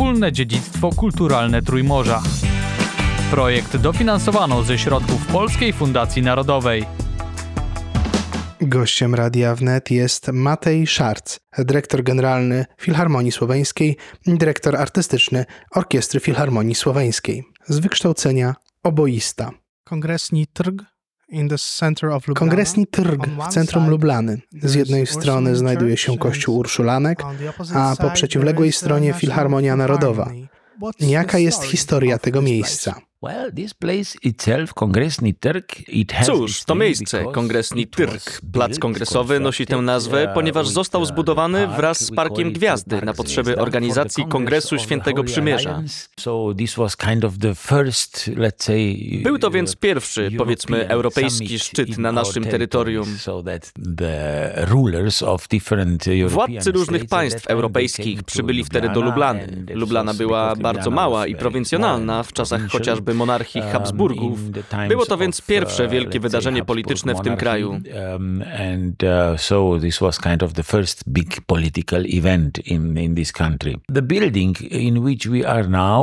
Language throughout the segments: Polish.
wspólne dziedzictwo kulturalne Trójmorza. Projekt dofinansowano ze środków Polskiej Fundacji Narodowej. Gościem Radia Wnet jest Matej Szarc, dyrektor generalny Filharmonii Słoweńskiej, dyrektor artystyczny Orkiestry Filharmonii Słoweńskiej. Z wykształcenia oboista. Kongresni Trg Kongresni Trg w centrum Lublany. Z jednej strony znajduje się kościół Urszulanek, a po przeciwległej stronie Filharmonia Narodowa. Jaka jest historia tego miejsca? Cóż, to miejsce, kongresni Tyrk. Plac kongresowy nosi tę nazwę, ponieważ został zbudowany wraz z Parkiem Gwiazdy na potrzeby organizacji Kongresu Świętego Przymierza. Był to więc pierwszy, powiedzmy, europejski szczyt na naszym terytorium. Władcy różnych państw europejskich przybyli wtedy do Lublany. Lublana była bardzo mała i prowincjonalna w czasach chociażby monarchii Habsburgów. Było to więc pierwsze wielkie wydarzenie polityczne w tym kraju.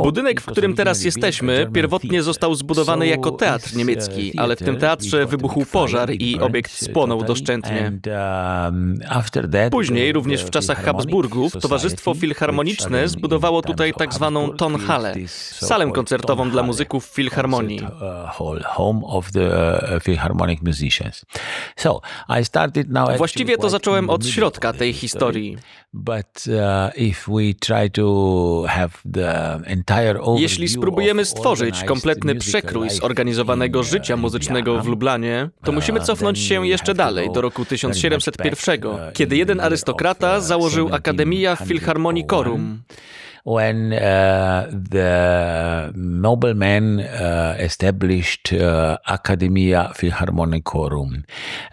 Budynek, w którym teraz jesteśmy, pierwotnie został zbudowany jako teatr niemiecki, ale w tym teatrze wybuchł pożar i obiekt spłonął doszczętnie. Później, również w czasach Habsburgów, Towarzystwo Filharmoniczne zbudowało tutaj tak zwaną Tonhalle, salę koncertową dla muzyków Filharmonii. Właściwie to zacząłem od środka tej historii. Jeśli spróbujemy stworzyć kompletny przekrój zorganizowanego życia muzycznego w Lublanie, to musimy cofnąć się jeszcze dalej, do roku 1701, kiedy jeden arystokrata założył Akademia Filharmonii Korum when uh, the noblemen uh, established uh, Academia Philharmonicorum.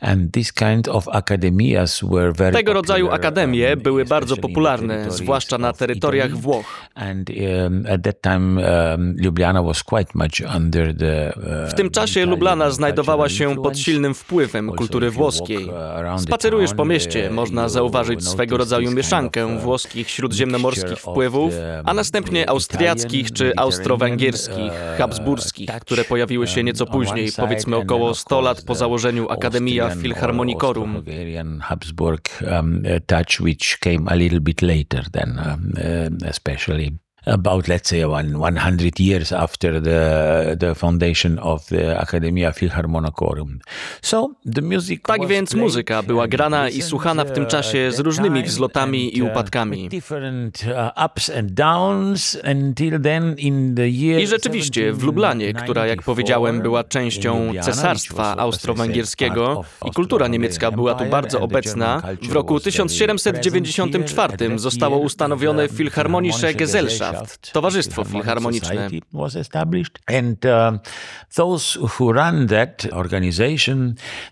And this kind of academias were very Tego rodzaju akademie były bardzo popularne, zwłaszcza na terytoriach Włoch. And um, at that time um, Ljubljana was quite much under the W tym czasie Lublana znajdowała się pod silnym wpływem kultury włoskiej. Spacerujesz po mieście, można zauważyć swego rodzaju mieszankę włoskich śródziemnomorskich wpływów a następnie austriackich czy austro-węgierskich, habsburskich, które pojawiły się nieco później, powiedzmy około 100 lat po założeniu Academia Philharmonicorum. Habsburg um, touch which came a little bit later than um, uh, especially about let's say one, 100 years after the, the foundation of the Academia Philharmonicorum. So the music tak więc muzyka była grana i słuchana w tym czasie z różnymi wzlotami i upadkami. I rzeczywiście w Lublanie, która jak powiedziałem była częścią cesarstwa austro-węgierskiego i kultura niemiecka była tu bardzo obecna, w roku 1794 zostało ustanowione Philharmonische Gesellschaft Towarzystwo Filharmoniczne.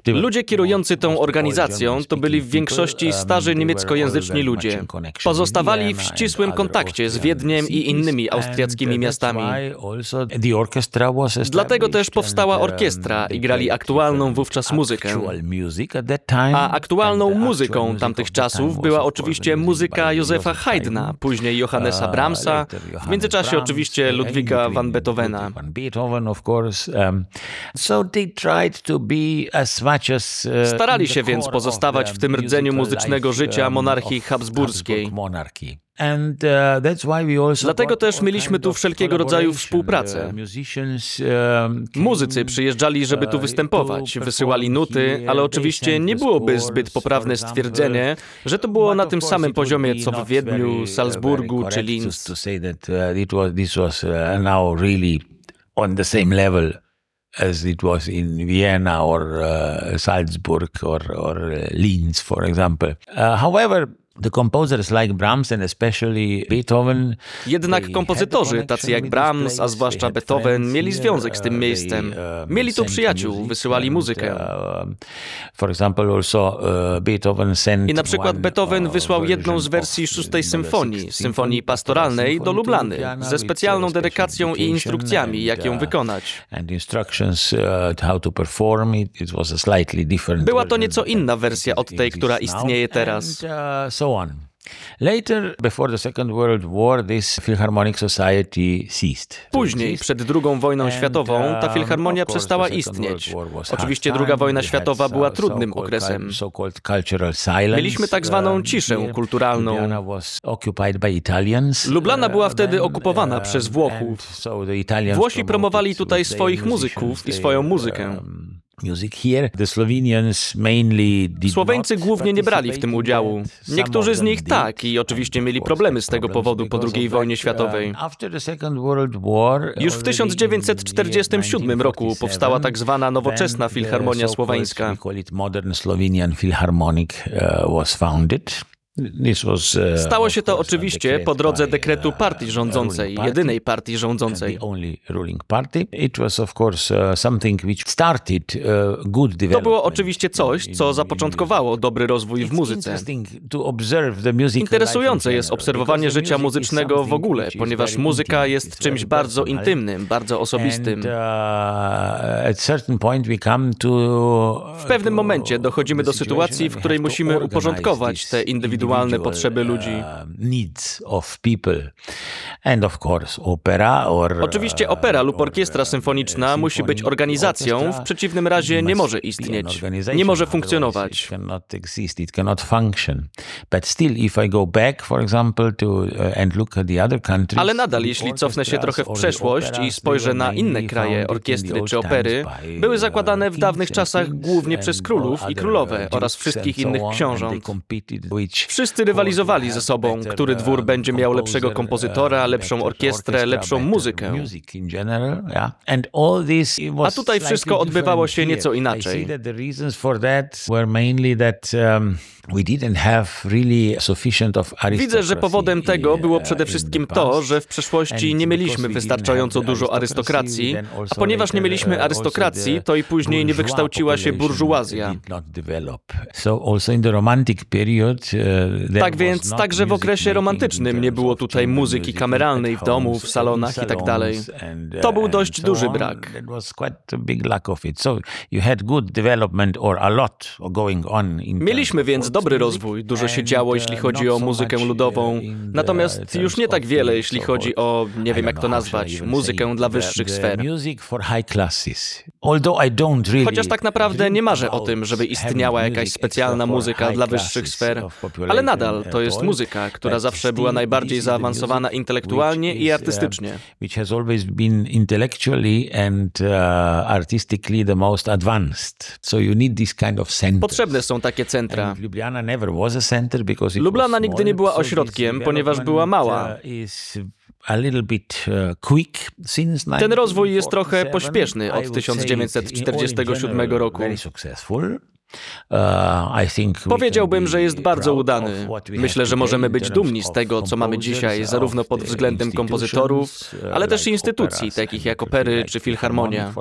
Ludzie kierujący tą organizacją to byli w większości starzy niemieckojęzyczni ludzie. Pozostawali w ścisłym kontakcie z Wiedniem i innymi austriackimi miastami. Dlatego też powstała orkiestra i grali aktualną wówczas muzykę. A aktualną muzyką tamtych czasów była oczywiście muzyka Józefa Haydna, później Johannesa Brahmsa, w międzyczasie oczywiście Ludwika van Beethovena. Starali się więc pozostawać w tym rdzeniu muzycznego życia monarchii habsburskiej. Dlatego też mieliśmy tu wszelkiego rodzaju współpracę. Muzycy przyjeżdżali, żeby tu występować, wysyłali nuty, ale oczywiście nie byłoby zbyt poprawne stwierdzenie, że to było na tym samym poziomie co w Wiedniu, Salzburgu czy Linz. on the same level as it was in Vienna or uh, Salzburg or, or uh, Linz, for example. Uh, however, The composers like Brahms and especially Beethoven, Jednak kompozytorzy, tacy jak Brahms, a zwłaszcza Beethoven, mieli związek z tym miejscem. Mieli tu przyjaciół, wysyłali muzykę. I na przykład Beethoven wysłał jedną z wersji szóstej symfonii, symfonii pastoralnej, do Lublany, ze specjalną dedykacją i instrukcjami, jak ją wykonać. Była to nieco inna wersja od tej, która istnieje teraz. Later, before the Second World War, this Philharmonic Society ceased. Później, przed II wojną światową, ta um, filharmonia przestała istnieć. Oczywiście. II wojna światowa była trudnym okresem. Mieliśmy tak zwaną Um, ciszę kulturalną. Lublana była Uh, wtedy okupowana um, przez Włochów. the Italians Włosi promowali tutaj swoich muzyków i swoją muzykę. Music here. The Slovenians mainly did Słoweńcy głównie nie brali w tym udziału. Niektórzy z nich tak i oczywiście mieli problemy z tego powodu po II wojnie światowej. Um, War, Już w already in 1947 roku 1947, powstała tak zwana nowoczesna filharmonia słoweńska. Stało się to oczywiście po drodze by, dekretu partii rządzącej, jedynej partii rządzącej. To było oczywiście coś, co zapoczątkowało dobry rozwój w muzyce. Interesujące jest obserwowanie życia muzycznego w ogóle, ponieważ muzyka jest czymś bardzo intymnym, bardzo osobistym. Uh, W pewnym momencie dochodzimy do sytuacji, w której musimy uporządkować te indywidualne individual, potrzeby ludzi. uh, needs of people. And of course opera or, Oczywiście opera lub or, orkiestra uh, symfoniczna musi być organizacją, w przeciwnym razie nie może istnieć, nie może funkcjonować. Uh, Ale nadal, jeśli cofnę się trochę w przeszłość i spojrzę na inne kraje, orkiestry czy opery, były uh, zakładane w dawnych czasach głównie przez królów i other, królowe uh, oraz wszystkich innych książąt. Wszyscy rywalizowali ze sobą, który dwór um, będzie miał lepszego kompozytora, uh, lepszą orkiestrę, lepszą muzykę. A tutaj wszystko odbywało się nieco inaczej. Widzę, że powodem tego było uh, przede wszystkim to, że w przeszłości nie mieliśmy wystarczająco dużo arystokracji, a ponieważ nie mieliśmy uh, arystokracji, to i później nie wykształciła się burżuazja. uh, Tak więc także w okresie romantycznym nie było tutaj muzyki kameralnej w domu, w salonach in i tak To był dość duży brak. Mieliśmy więc dobry rozwój, dużo się działo, uh, jeśli chodzi not o muzykę uh, ludową. the Natomiast już nie tak wiele, jeśli chodzi o, nie wiem jak to nazwać, muzykę dla wyższych sfer. Chociaż tak naprawdę nie marzę o tym, żeby istniała jakaś specjalna muzyka dla wyższych sfer, ale nadal to jest muzyka, która zawsze była najbardziej zaawansowana intelektualnie which i um, artystycznie. which has always been intellectually and uh, artistically the most advanced. So you need this kind of center. Potrzebne są takie centra. And Ljubljana never was a center because it Lublana was nigdy nie była ośrodkiem, ponieważ była mała. uh, is a little bit uh, quick since Ten rozwój jest trochę 1947. pośpieszny od would say it 1947 in general roku. very successful. Uh, Powiedziałbym, że jest bardzo udany. Myślę, że możemy być dumni z tego, co mamy dzisiaj, zarówno pod względem kompozytorów, ale też instytucji, takich jak opery czy filharmonia.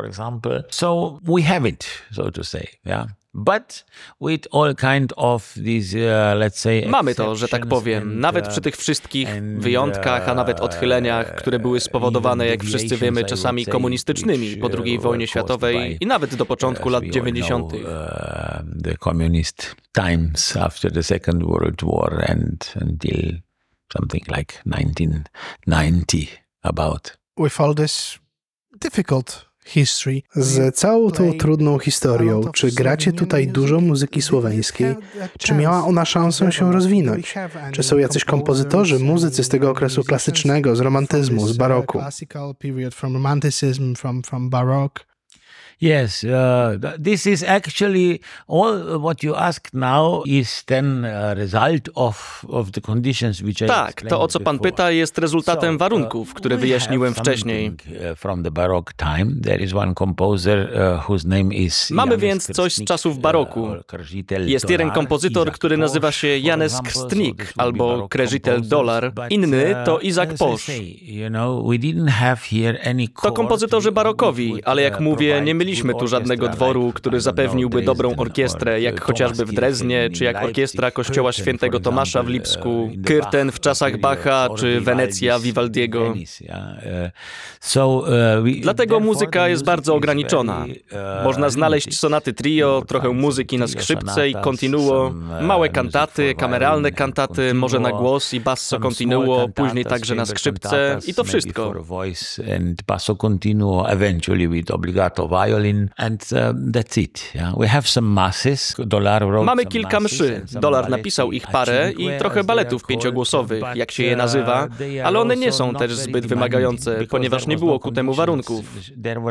But with all kind of these, uh, let's say, Mamy to, że tak powiem, and, nawet uh, przy tych wszystkich and, wyjątkach, a nawet uh, odchyleniach, które były spowodowane, jak wszyscy wiemy, czasami komunistycznymi po uh, II wojnie światowej by, i nawet do początku lat we all 90. know, uh, the communist times after the Second World War and until something like 1990 about. With all this difficult. Z całą tą trudną historią, czy gracie tutaj dużo muzyki słoweńskiej? Czy miała ona szansę się rozwinąć? Czy są jacyś kompozytorzy, muzycy z tego okresu klasycznego, z romantyzmu, z baroku? Yes, uh, th- this is actually all what you ask now is then a result of, of the conditions which I Tak, to o co pan before. pyta jest rezultatem So, warunków, uh, które we wyjaśniłem wcześniej. uh, From the Baroque time, there is one composer uh, whose name is Mamy więc coś z Krstnik, czasów baroku. uh, Krzyżitel Jest jeden kompozytor, który nazywa się Janes be albo composers, Dolar. Inny to Isaac Posz. To kompozytorzy barokowi, ale jak mówię, nie provide mieliśmy tu żadnego dworu, który zapewniłby dobrą orkiestrę, jak chociażby w Dreznie, czy jak orkiestra kościoła świętego Tomasza w Lipsku, Kyrten w czasach Bacha, czy Wenecja Vivaldiego. Dlatego muzyka jest bardzo ograniczona. Można znaleźć sonaty trio, trochę muzyki na skrzypce i continuo, małe kantaty, kameralne kantaty, może na głos i basso continuo, później także na skrzypce i to wszystko. Violin, and uh, that's it. Yeah. We have some masses. Dolar wrote Mamy kilka mszy. Dolar napisał ich parę i trochę baletów pięciogłosowych, jak się je nazywa, uh, are ale one nie są też zbyt wymagające, ponieważ there nie było no ku temu warunków.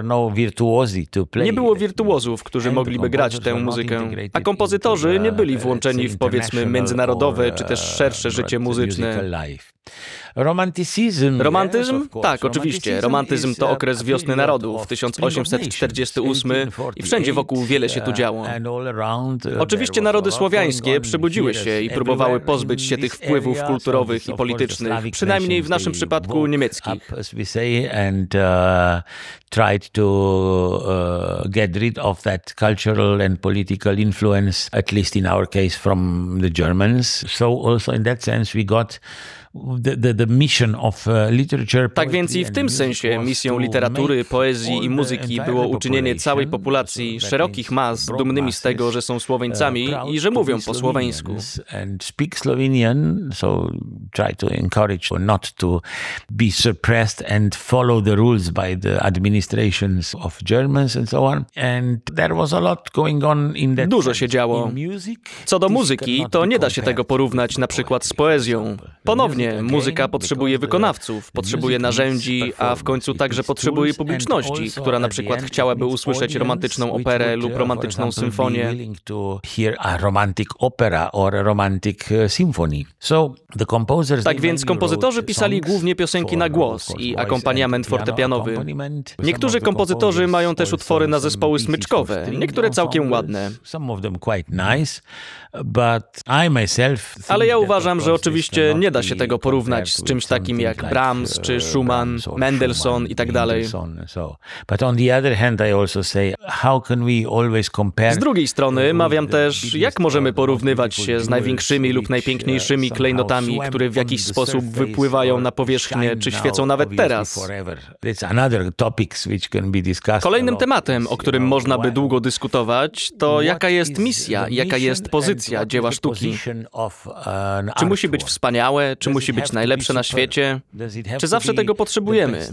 No. Nie było wirtuozów, którzy mogliby grać tę muzykę, a kompozytorzy nie byli uh, włączeni w powiedzmy międzynarodowe czy też uh, szersze życie muzyczne. Romantyzm? Tak, oczywiście. Romantyzm to uh, okres wiosny narodów, of 1848 Spring of i wszędzie wokół wiele się tu działo. all around, uh, Oczywiście narody słowiańskie przebudziły się i próbowały pozbyć się tych wpływów kulturowych i politycznych, przynajmniej w naszym przypadku niemieckich. Tried to uh, get rid of that cultural and political influence, at least in our case, from the Germans. So also in that sense, we got the, the, the mission of uh, literature. Tak więc i w tym sensie misją literatury, poezji i muzyki było uczynienie całej populacji, szerokich mas, dumnymi z tego, że są Słoweńcami i że mówią po słoweńsku. And speak Slovenian, so try to encourage not to be suppressed and follow the rules by the administrations of Germans and so on. And there was a lot going on in that Dużo się działo. Co do muzyki, to nie da się tego porównać na przykład z poezją. Ponownie, muzyka potrzebuje wykonawców, potrzebuje narzędzi, a w końcu także potrzebuje publiczności, która na przykład chciałaby usłyszeć romantyczną operę lub romantyczną symfonię. Tak więc kompozytorzy pisali głównie piosenki na głos i akompaniament fortepianowy. Niektórzy kompozytorzy mają też utwory na zespoły smyczkowe, niektóre całkiem ładne. Ale ja uważam, że oczywiście nie da się tego porównać z czymś takim jak Brahms czy Schumann, Mendelssohn i tak dalej. Z drugiej strony mawiam też, jak możemy porównywać się z największymi lub najpiękniejszymi klejnotami, które w jakiś sposób wypływają na powierzchnię czy świecą nawet teraz. Kolejnym tematem, o którym można by długo dyskutować, to jaka jest misja, jaka jest pozycja dzieła sztuki. Czy musi być wspaniałe, czy musi być najlepsze na świecie? Czy zawsze tego potrzebujemy?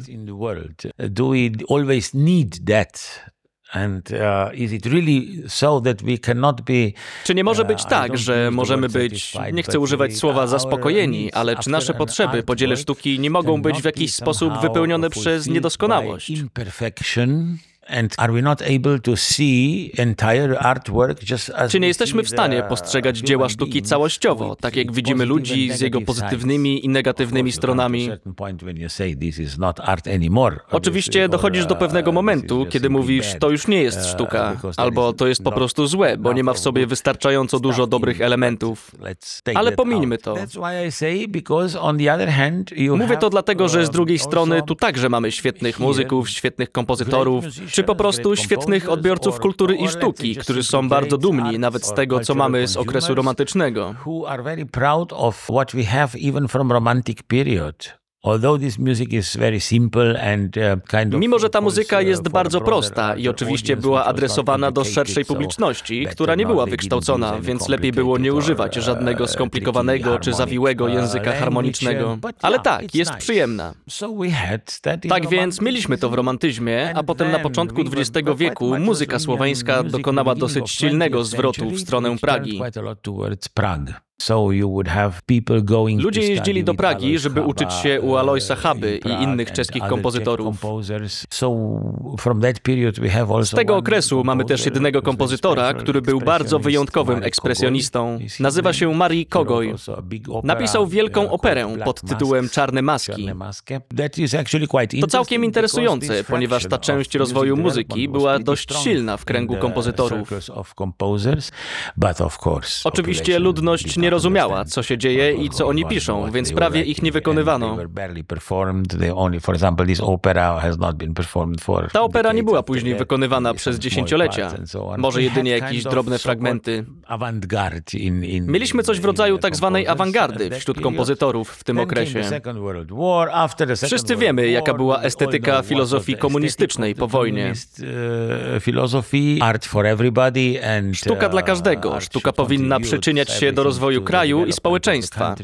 And uh, is it really so that we cannot be Czy nie może być uh, tak, don't że możemy być, nie chcę używać słowa zaspokojeni, ale czy nasze potrzeby po dziele sztuki nie mogą być w jakiś sposób wypełnione przez niedoskonałość? imperfection? And are we not able to see entire artwork just as Czy nie jesteśmy w stanie postrzegać dzieła sztuki całościowo, tak jak widzimy ludzi z jego pozytywnymi i negatywnymi stronami? Oczywiście dochodzisz do pewnego uh, momentu, kiedy mówisz, to już nie jest uh, sztuka, albo to jest po prostu złe, bo nie ma w sobie wystarczająco dużo dobrych elementów. Ale pomińmy to. Mówię to dlatego, że z uh, drugiej strony also tu także mamy świetnych muzyków, świetnych kompozytorów, czy po prostu świetnych odbiorców or- kultury i sztuki, którzy są bardzo dumni nawet z tego, co mamy z okresu romantycznego. Uh, Mimo, że ta muzyka uh, jest bardzo broader prosta i oczywiście była adresowana do szerszej publiczności, która nie była wykształcona, więc lepiej było nie używać or, żadnego uh, skomplikowanego czy zawiłego uh, języka harmonicznego. Ale tak, jest przyjemna. Tak więc mieliśmy to w romantyzmie, a potem na początku XX wieku muzyka słoweńska dokonała dosyć silnego 20th zwrotu w stronę Pragi. Ludzie jeździli do Pragi, żeby uczyć się u uh, Aloisa in Chaby i innych czeskich kompozytorów. Z tego okresu mamy też very kompozytora, który był bardzo wyjątkowym ekspresjonistą. Nazywa się Marii Kogoj. Napisał wielką uh, operę pod tytułem Czarne Maski. To całkiem interesujące, ponieważ ta część rozwoju muzyki była dość silna w kręgu kompozytorów. Oczywiście ludność nie nie rozumiała, co się dzieje i co oni piszą, więc prawie ich nie wykonywano. Ta opera nie była później wykonywana przez dziesięciolecia. Może jedynie jakieś drobne fragmenty. Mieliśmy coś w rodzaju tak zwanej awangardy wśród kompozytorów w tym okresie. Wszyscy wiemy, jaka była estetyka filozofii komunistycznej po wojnie. Sztuka dla każdego. Sztuka powinna przyczyniać się do rozwoju kraju i społeczeństwa.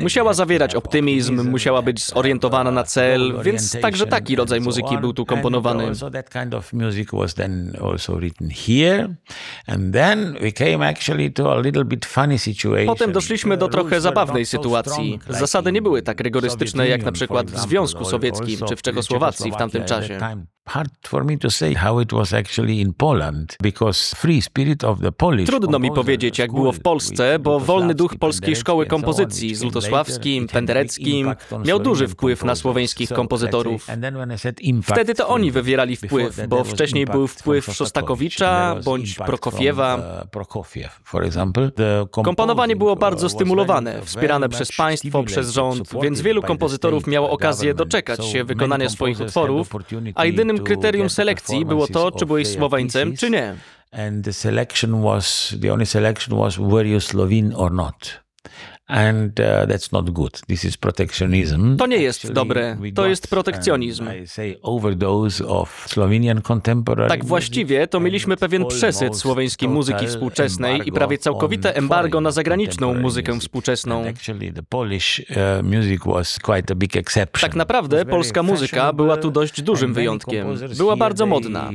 Musiała zawierać optymizm, musiała być zorientowana na cel, więc także taki rodzaj muzyki był tu komponowany. Potem doszliśmy do trochę zabawnej sytuacji. Zasady nie były tak rygorystyczne jak na przykład w Związku Sowieckim czy w Czechosłowacji w tamtym czasie. Trudno mi powiedzieć, jak było w Polsce, bo wolny duch polskiej szkoły kompozycji z Lutosławskim, Pendereckim miał duży wpływ na słoweńskich kompozytorów. Wtedy to oni wywierali wpływ, bo wcześniej był wpływ Szostakowicza bądź Prokofiewa. Komponowanie było bardzo stymulowane, wspierane przez państwo, przez rząd, więc wielu kompozytorów miało okazję doczekać się wykonania swoich utworów, a jedynym kryterium selekcji było to, czy byłeś Słoweńcem, czy nie. And the selection was, the only selection was were you Slovene or not. And uh, that's not good. This is protectionism. To nie jest dobre. To jest protekcjonizm. Tak właściwie to mieliśmy pewien przesyt słoweńskiej muzyki współczesnej i prawie całkowite embargo na zagraniczną muzykę współczesną. Tak naprawdę polska muzyka była tu dość dużym wyjątkiem. Była bardzo modna.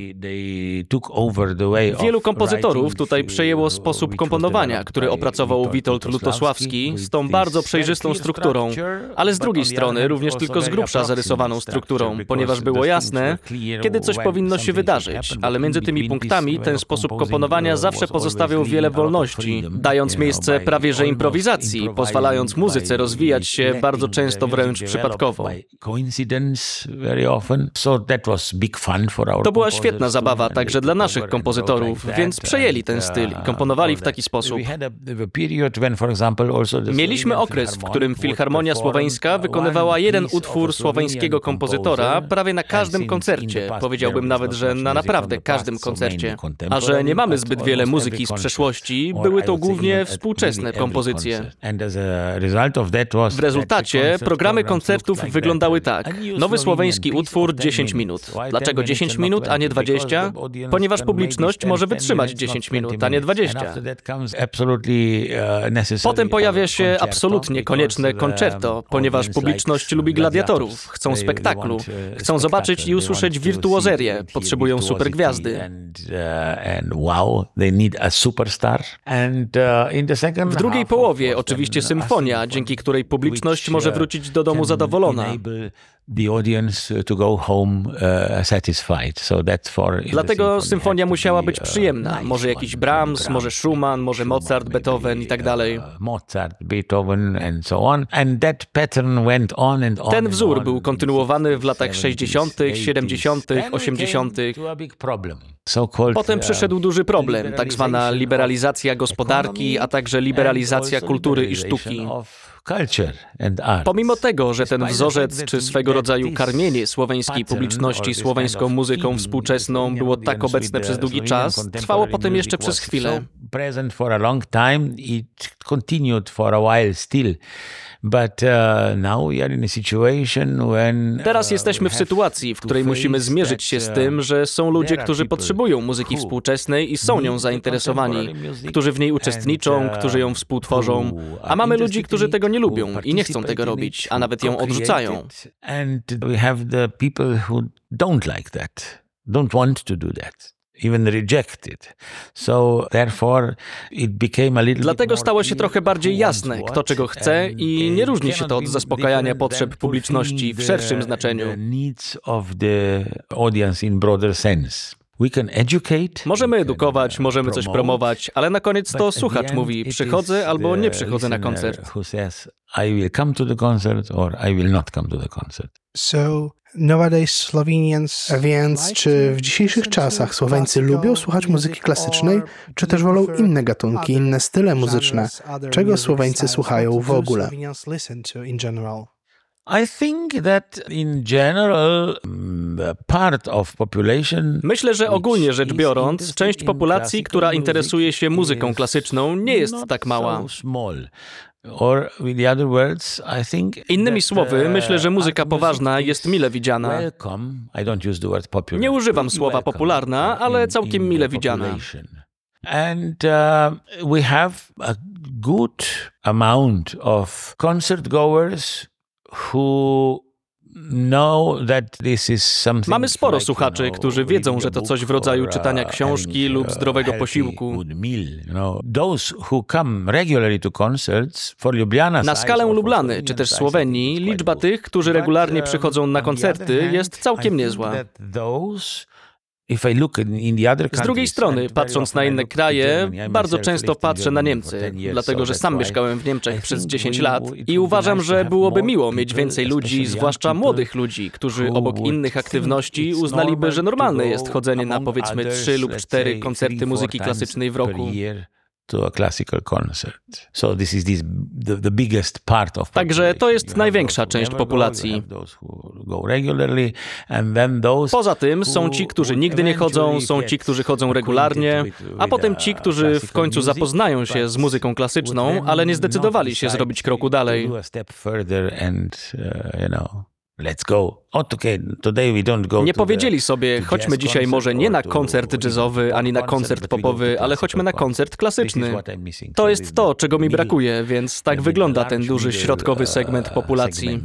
Wielu kompozytorów tutaj przejęło sposób komponowania, który opracował Witold Lutosławski z tą bardzo przejrzystą strukturą, ale z drugiej strony również tylko z grubsza zarysowaną strukturą, ponieważ było jasne, kiedy coś powinno się wydarzyć, ale między tymi punktami ten sposób komponowania zawsze pozostawiał wiele wolności, dając miejsce prawie że improwizacji, pozwalając muzyce rozwijać się bardzo często wręcz przypadkowo. To była świetna zabawa także dla naszych kompozytorów, więc przejęli ten styl i komponowali w taki sposób. Mieliśmy okres, w którym Filharmonia Słoweńska wykonywała jeden utwór słoweńskiego kompozytora prawie na każdym koncercie. Powiedziałbym nawet, że na naprawdę każdym koncercie. A że nie mamy zbyt wiele muzyki z przeszłości, były to głównie współczesne kompozycje. W rezultacie programy koncertów wyglądały tak. Nowy słoweński utwór 10 minut. Dlaczego 10 minut, a nie 20? Ponieważ publiczność może wytrzymać 10 minut, a nie 20. Potem pojawia się absolutnie konieczne concerto, ponieważ publiczność lubi gladiatorów, chcą spektaklu, chcą zobaczyć i usłyszeć wirtuozerię, potrzebują supergwiazdy. W drugiej połowie oczywiście symfonia, dzięki której publiczność może wrócić do domu zadowolona. Dlatego symfonia musiała być przyjemna. Może jakiś Brahms, może Schumann, może Mozart, Beethoven i tak dalej. Mozart, Beethoven and so on. And that pattern went on and on. Ten wzór był kontynuowany w latach 60., 70., 80. Potem przyszedł duży problem, tak zwana liberalizacja gospodarki, a także liberalizacja kultury i sztuki. Pomimo tego, że ten wzorzec czy swego rodzaju karmienie słoweńskiej publiczności słoweńską muzyką współczesną było tak obecne przez długi czas, trwało potem jeszcze przez chwilę. Teraz jesteśmy w sytuacji, w której musimy zmierzyć się z tym, że są ludzie, którzy potrzebują muzyki współczesnej i są nią zainteresowani, którzy w niej uczestniczą, którzy ją współtworzą, a mamy ludzi, którzy tego nie lubią i nie chcą tego robić, a nawet ją odrzucają. Don't want to do that even rejected. So therefore it became a little Dlatego stało się trochę bardziej jasne, kto czego chce i nie różni się to od zaspokajania potrzeb publiczności w szerszym znaczeniu. Możemy edukować, możemy coś promować, ale na koniec to słuchacz mówi, przychodzę albo nie przychodzę na koncert. So Nowadays Slovenians Więc czy w dzisiejszych czasach Słoweńcy lubią słuchać muzyki klasycznej, czy też wolą inne gatunki, inne style muzyczne? Czego Słoweńcy słuchają w ogóle? Mm. Myślę, że ogólnie rzecz biorąc, część populacji, która interesuje się muzyką klasyczną, nie jest tak mała. So small. Or with the other words, I think Innymi słowy, uh, myślę, że muzyka poważna jest mile widziana. welcome. I don't use the word popular. Nie używam słowa popularna, ale całkiem mile widziana. And uh, we have a good amount of concert goers who Mamy sporo słuchaczy, którzy wiedzą, że to coś w rodzaju czytania książki lub uh, zdrowego posiłku. Na skalę Lublany czy też Słowenii liczba tych, którzy regularnie um, przychodzą na koncerty jest całkiem niezła. Z drugiej strony, patrząc na inne kraje, bardzo często patrzę na Niemcy, 10 years, dlatego że sam mieszkałem w Niemczech przez think 10 we- lat i uważam, że byłoby miło mieć więcej ludzi, zwłaszcza młodych ludzi, którzy obok innych aktywności uznaliby, że normalne jest chodzenie na powiedzmy others, 3 lub let's 4 say, koncerty muzyki klasycznej w roku. To a classical concert. So this is this the, the biggest part of Także to jest największa część populacji. Poza tym są ci, którzy nigdy nie chodzą, są ci, którzy chodzą regularnie, a potem ci, którzy w końcu zapoznają się z muzyką klasyczną, ale nie zdecydowali się zrobić kroku dalej. Nie powiedzieli sobie, chodźmy dzisiaj może nie na koncert jazzowy, ani na koncert popowy, ale chodźmy na koncert klasyczny. To jest to, czego mi brakuje, więc tak wygląda ten duży środkowy segment populacji.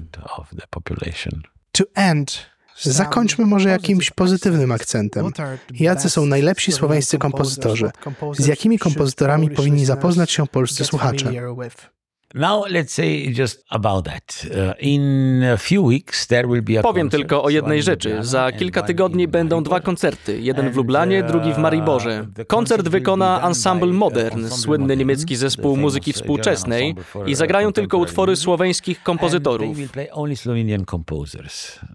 To end, Zakończmy może jakimś pozytywnym akcentem. Jacy są najlepsi słoweńscy kompozytorzy? Z jakimi kompozytorami powinni zapoznać się polscy słuchacze? Now let's say just about that. Uh, in a few weeks there will be a Powiem tylko o jednej rzeczy. Za kilka tygodni będą dwa koncerty. Jeden w Lublanie, drugi w uh, Mariborze. Koncert wykona Ensemble uh, Modern, słynny niemiecki zespół muzyki współczesnej i uh, zagrają tylko utwory słoweńskich kompozytorów.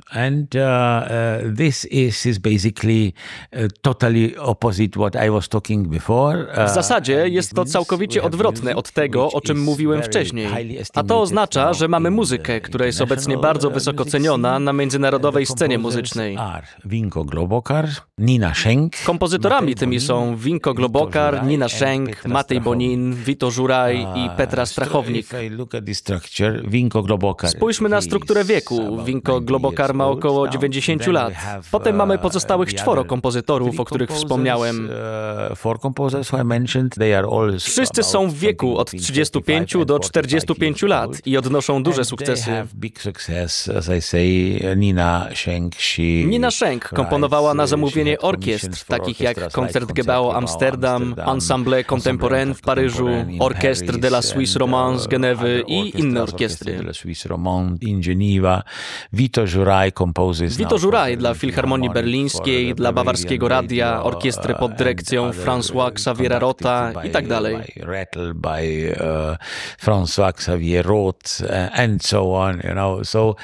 And uh, uh, this is, basically uh, totally opposite what I was talking before. Uh, W zasadzie jest to całkowicie odwrotne od tego, o czym mówiłem very wcześniej. A to oznacza, że mamy muzykę, która jest obecnie bardzo uh, wysoko ceniona na międzynarodowej The scenie muzycznej. Kompozytorami tymi są Winko Globokar, Nina Schenk, Matej. Bonin, Wito Żuraj i Uh, Petra Strachownik. I Spójrzmy na strukturę wieku. Winko 90 Globokar ma około old now. 90 Then we lat. Potem mamy uh, pozostałych czworo kompozytorów, o których wspomniałem. uh, I Wszyscy są w wieku od 35 do 45 lat i odnoszą duże sukcesy. Nina Schenk komponowała na zamówienie orkiestr, takich jak Koncert Gebao Amsterdam, Ensemble Contemporain w Paryżu, Orchestre de la Suisse Romande z Genewy i inne orkiestry. Vito Żuraj dla Filharmonii Berlińskiej, dla Bawarskiego Radia, orkiestry pod dyrekcją François Xaviera Rota i tak dalej. François Xavier Roth uh, and so on, you know. So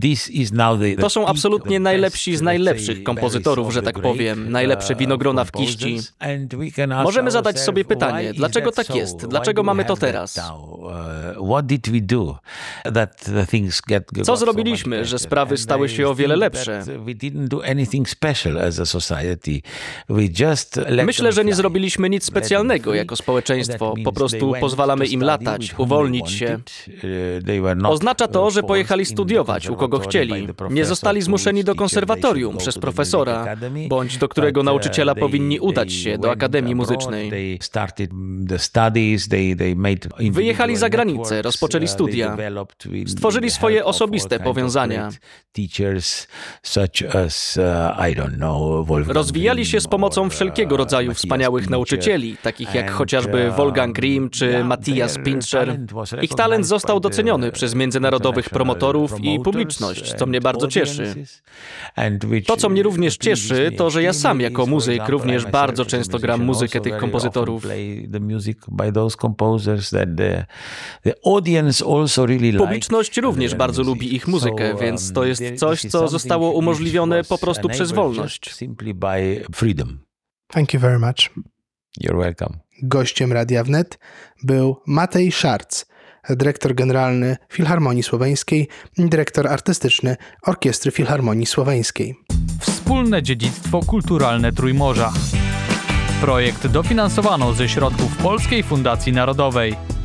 this is now the, To są absolutnie najlepsi z najlepszych say, kompozytorów, że tak powiem, great, najlepsze winogrona w kiści. Możemy zadać sobie pytanie, dlaczego tak jest? Dlaczego mamy to teraz? Co zrobiliśmy, że sprawy stały się o wiele lepsze? Myślę, że nie zrobiliśmy nic specjalnego jako społeczeństwo. Po prostu pozwalamy im latać, whom uwolnić się. Uh, Oznacza to, że pojechali studiować u kogo chcieli. Nie zostali zmuszeni do konserwatorium przez profesora, bądź do którego uh, nauczyciela powinni udać się do Akademii Muzycznej. Wyjechali za granicę, rozpoczęli uh, they studia. Stworzyli swoje osobiste powiązania. Rozwijali się z pomocą wszelkiego rodzaju wspaniałych nauczycieli, takich jak chociażby Wolfgang Grimm czy Matthias talent Ich talent został doceniony przez międzynarodowych promotorów i publiczność, co mnie bardzo cieszy. To, co mnie również cieszy, to, że ja sam jako muzyk również bardzo często gram muzykę tych kompozytorów. Publiczność również bardzo lubi ich muzykę, więc to jest coś, co zostało umożliwione po prostu przez wolność. Thank you very much. You're welcome. Gościem Radia Wnet był Matej Szarc, dyrektor generalny Filharmonii Słoweńskiej dyrektor artystyczny Orkiestry Filharmonii Słoweńskiej. Wspólne dziedzictwo kulturalne Trójmorza. Projekt dofinansowano ze środków Polskiej Fundacji Narodowej.